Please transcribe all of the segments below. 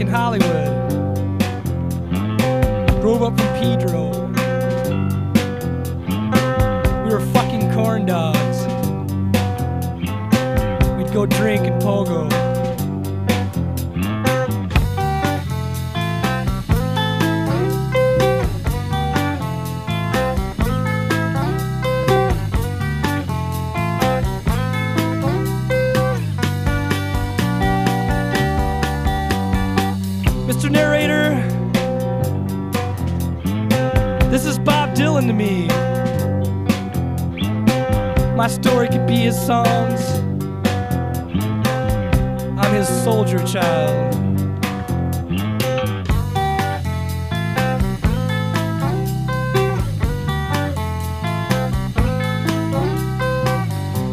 In Hollywood. To me. My story could be his songs. I'm his soldier child.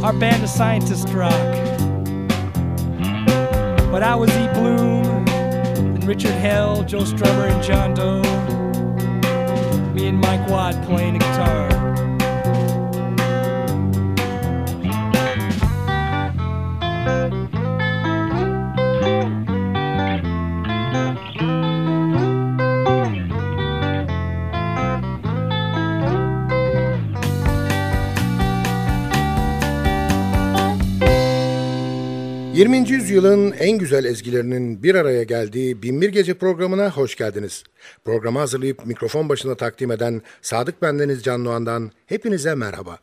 Our band of scientists rock. But I was E. Bloom, and Richard Hell, Joe Strummer, and John Doe. And Mike Watt playing the guitar. 20. yüzyılın en güzel ezgilerinin bir araya geldiği Binbir Gece programına hoş geldiniz. Programı hazırlayıp mikrofon başında takdim eden Sadık Bendeniz Can Doğan'dan hepinize merhaba.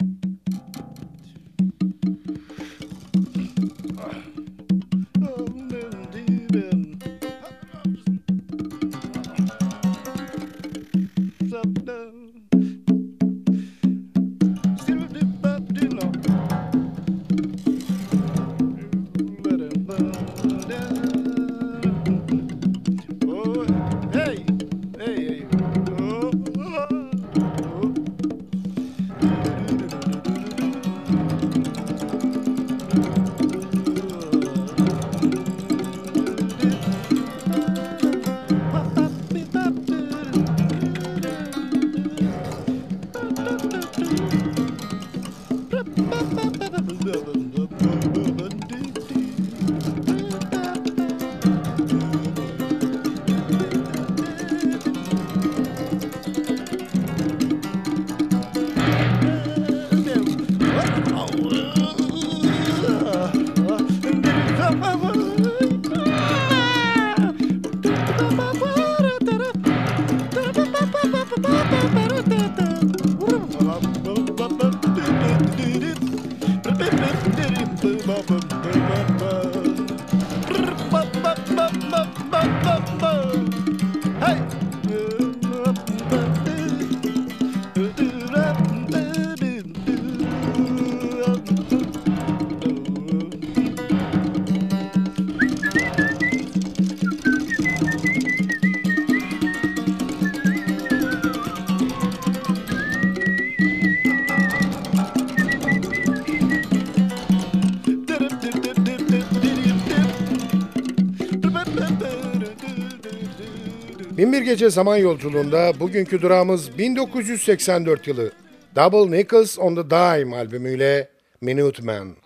Bir gece zaman yolculuğunda bugünkü durağımız 1984 yılı Double Nickels on the Dime albümüyle Minuteman. Man.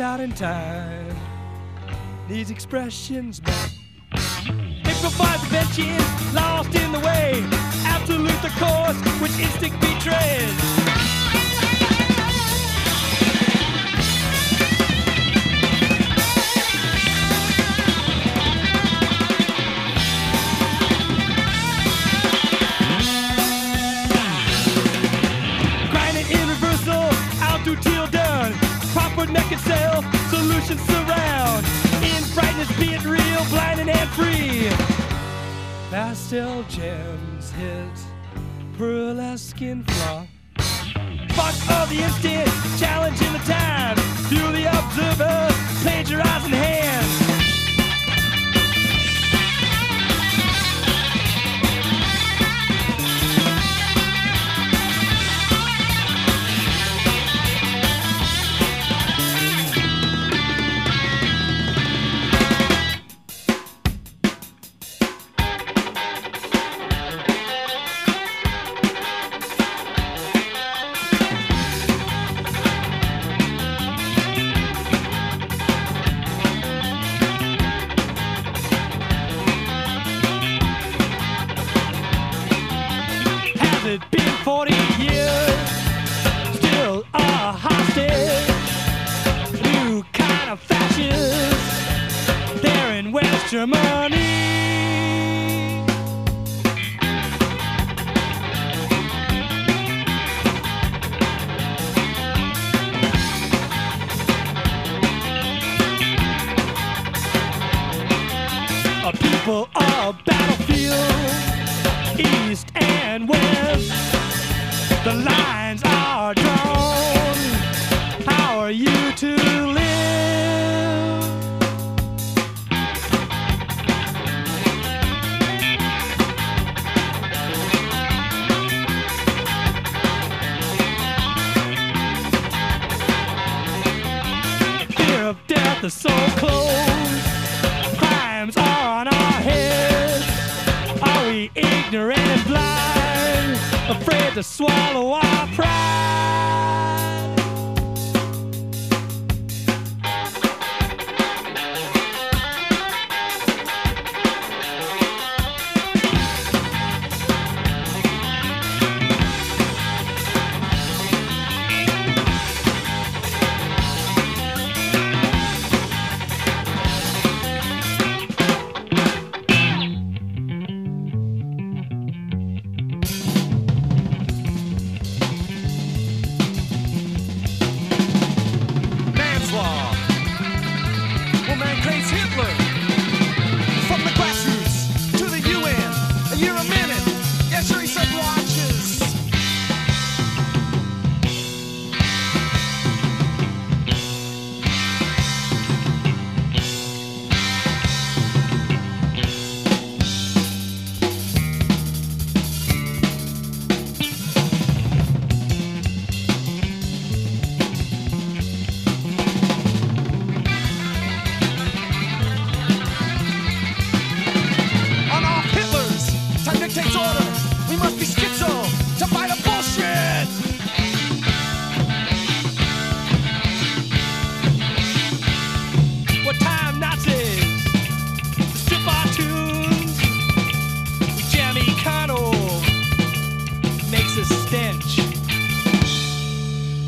out in time. These expressions back. Sacrifice inventions lost in the way. Absolute the course which instinct betrays. naked self, solutions surround. In brightness, be it real, blinding and free pastel gems hit pearlescent flaw. Fuck all the instant, challenging the time. Through the observer, plagiarizing hands.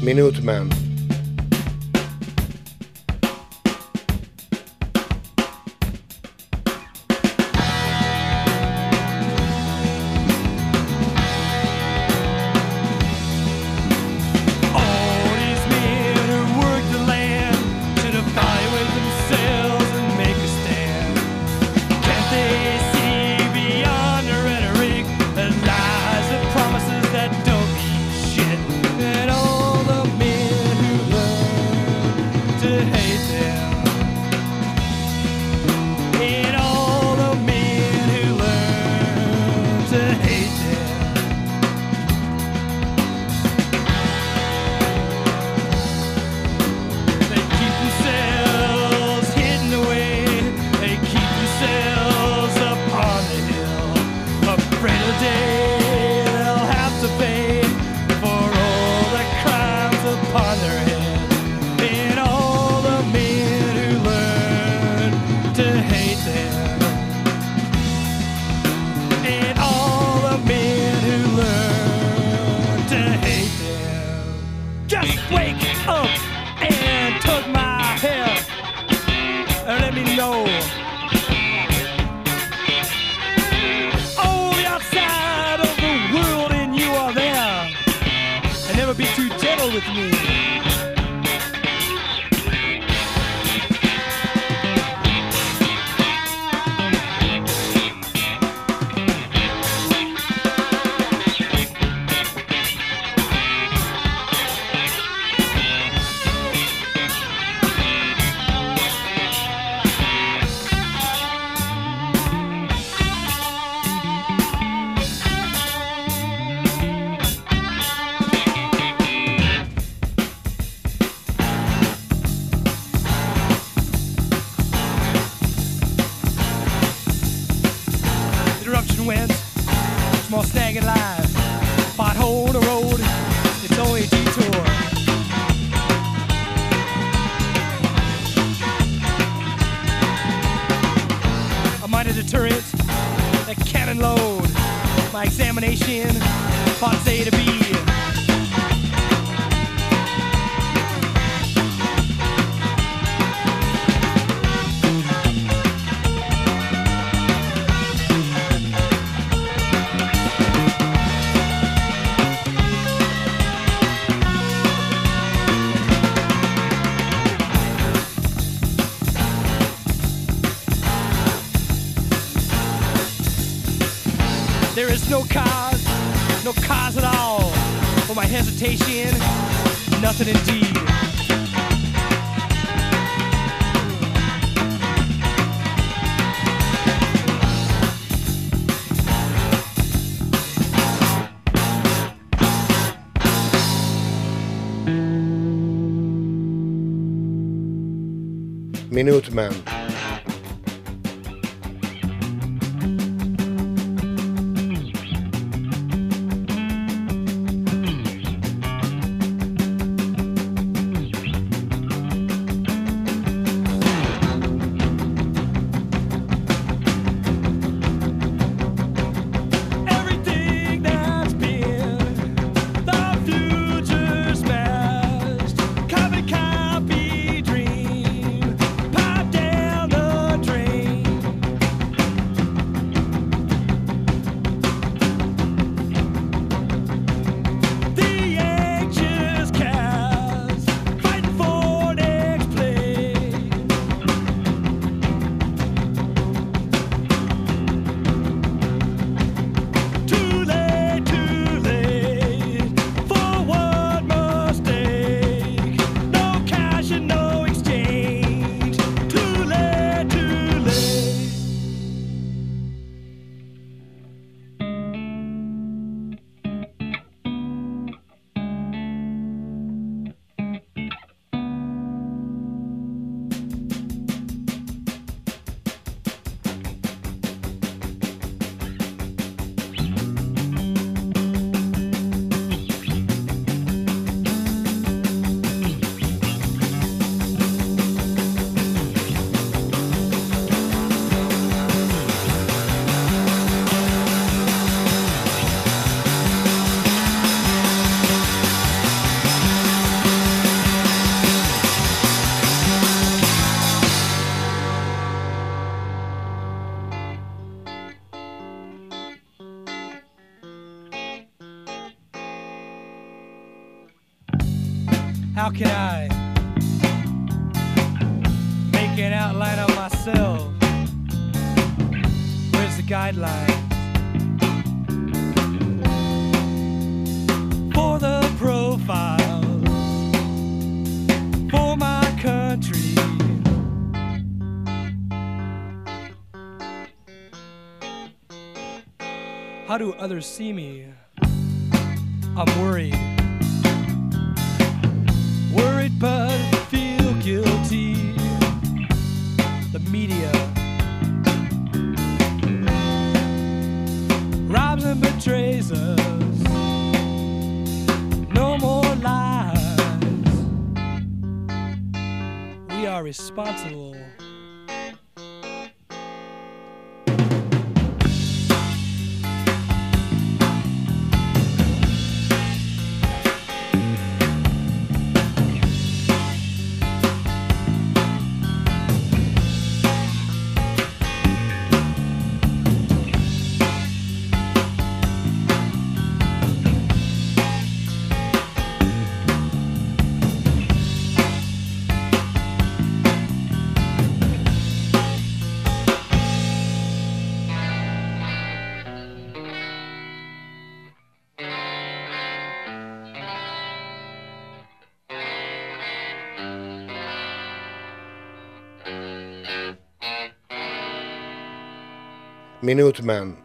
Minute man. Small snag in life, pothole the road, it's only a detour. A deterrent, that cannon load, my examination, parts A to B. no cause, no cause at all for my hesitation, nothing indeed. Do others see me? I'm worried worried but feel guilty. The media robs and betrays us. No more lies. We are responsible. Minutman.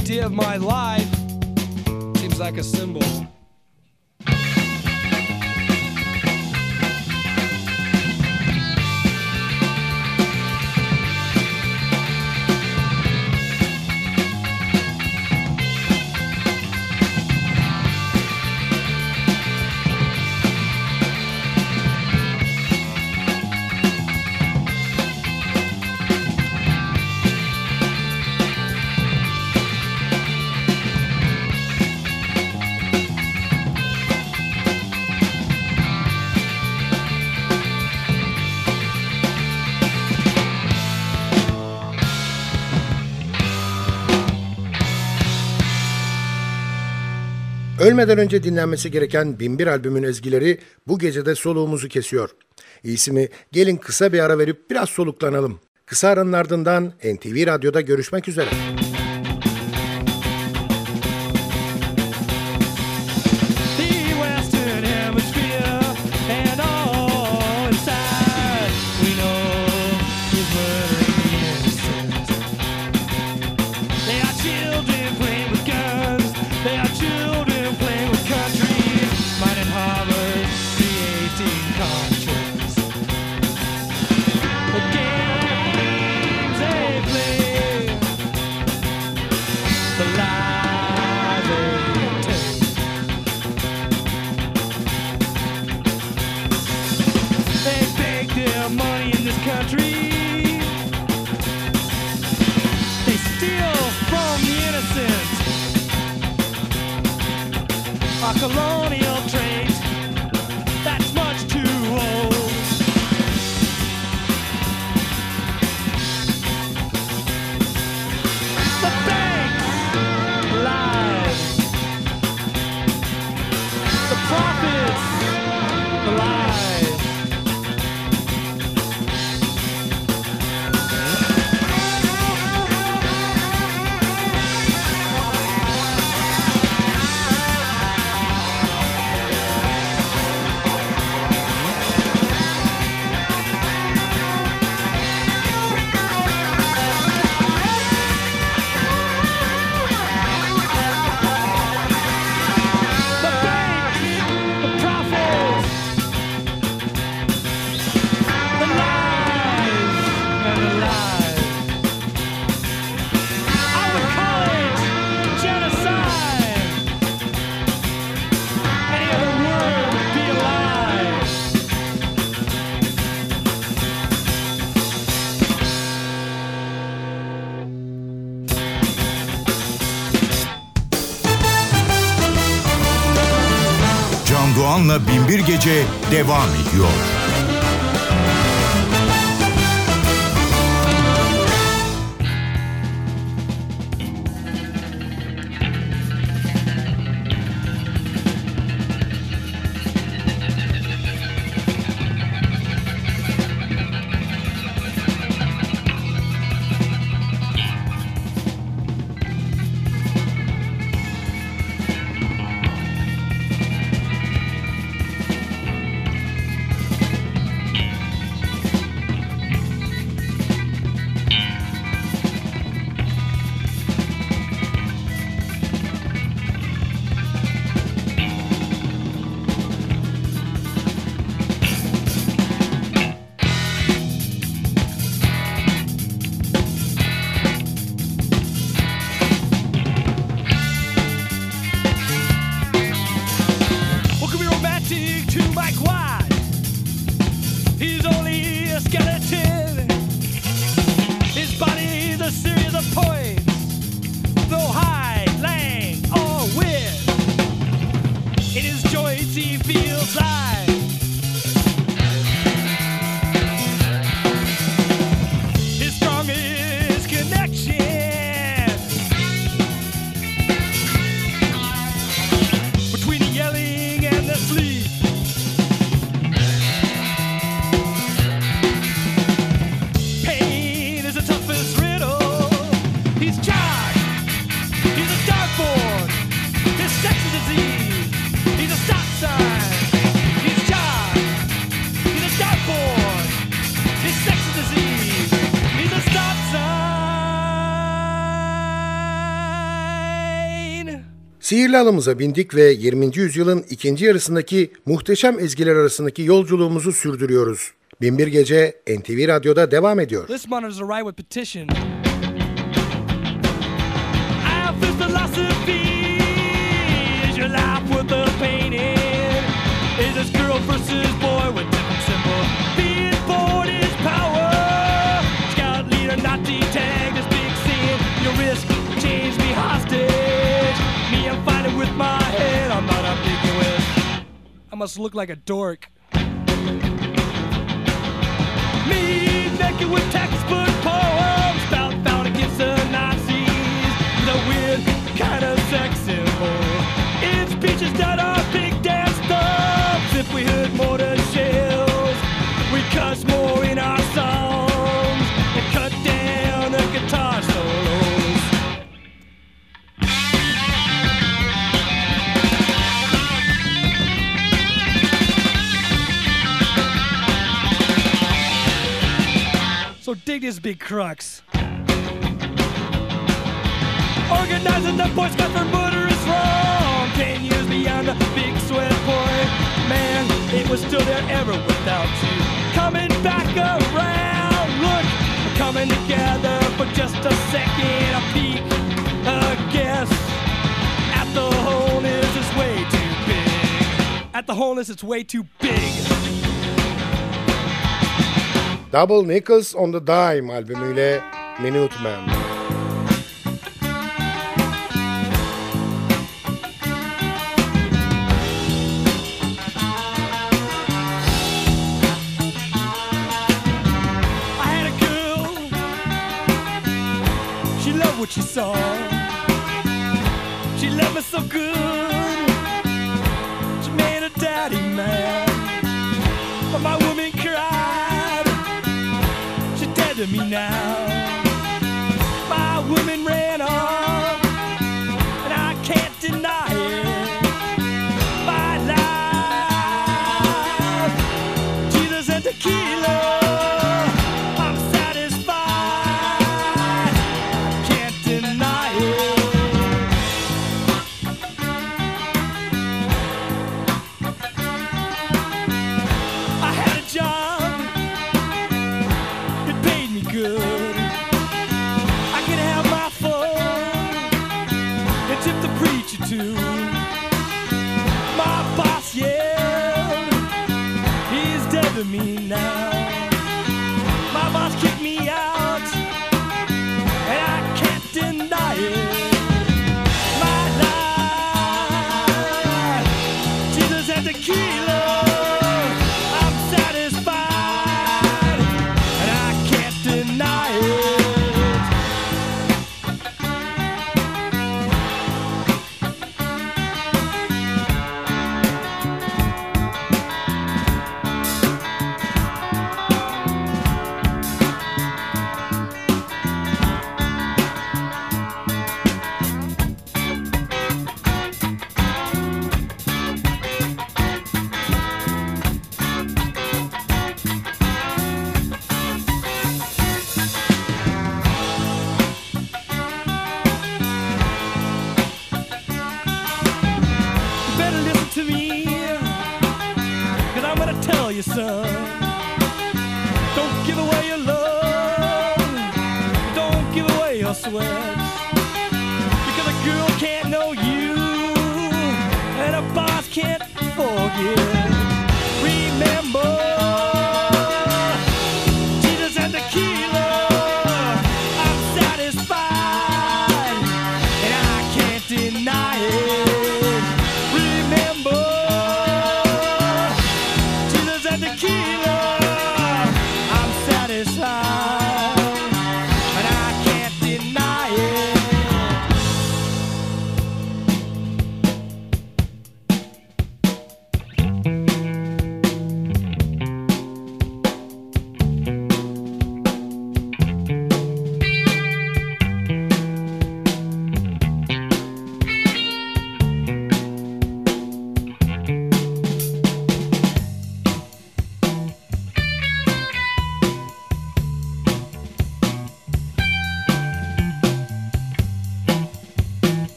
idea of my life seems like a symbol. Ölmeden önce dinlenmesi gereken Binbir albümün ezgileri bu gecede soluğumuzu kesiyor. İyisi mi gelin kısa bir ara verip biraz soluklanalım. Kısa aranın ardından NTV Radyo'da görüşmek üzere. Müzik Gece devam ediyor. Sihirli alımıza bindik ve 20. yüzyılın ikinci yarısındaki muhteşem ezgiler arasındaki yolculuğumuzu sürdürüyoruz. Binbir Gece NTV Radyo'da devam ediyor. This I must look like a dork. Me naked with textbook poems about the Nazis. The weird kind of sex symbol. In speeches that are big dig this big crux. Organizing the Boy Scouts for murder is wrong. Ten years beyond the big sweat point. Man, it was still there ever without you. Coming back around. Look, we're coming together for just a second. A peek, a guess. At the wholeness, it's way too big. At the wholeness, it's way too big. Double Nickels on the Dime albümüyle Minuteman. What she saw. She loved me so good. She made her daddy mad. To me now. My woman ran off.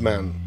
Minutemen.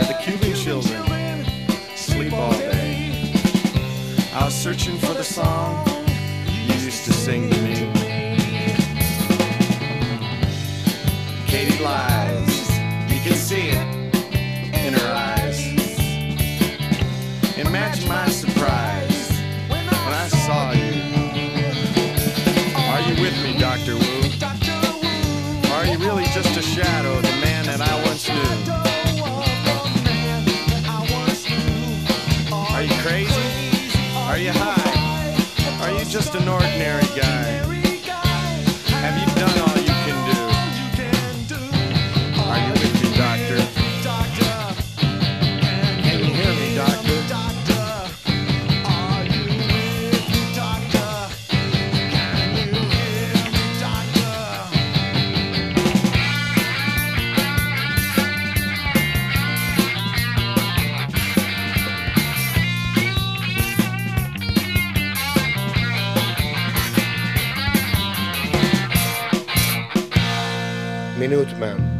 Where the Cuban children sleep all day. I was searching for the song you used to sing to me. Just an ordinary guy? Have you done Minutemen.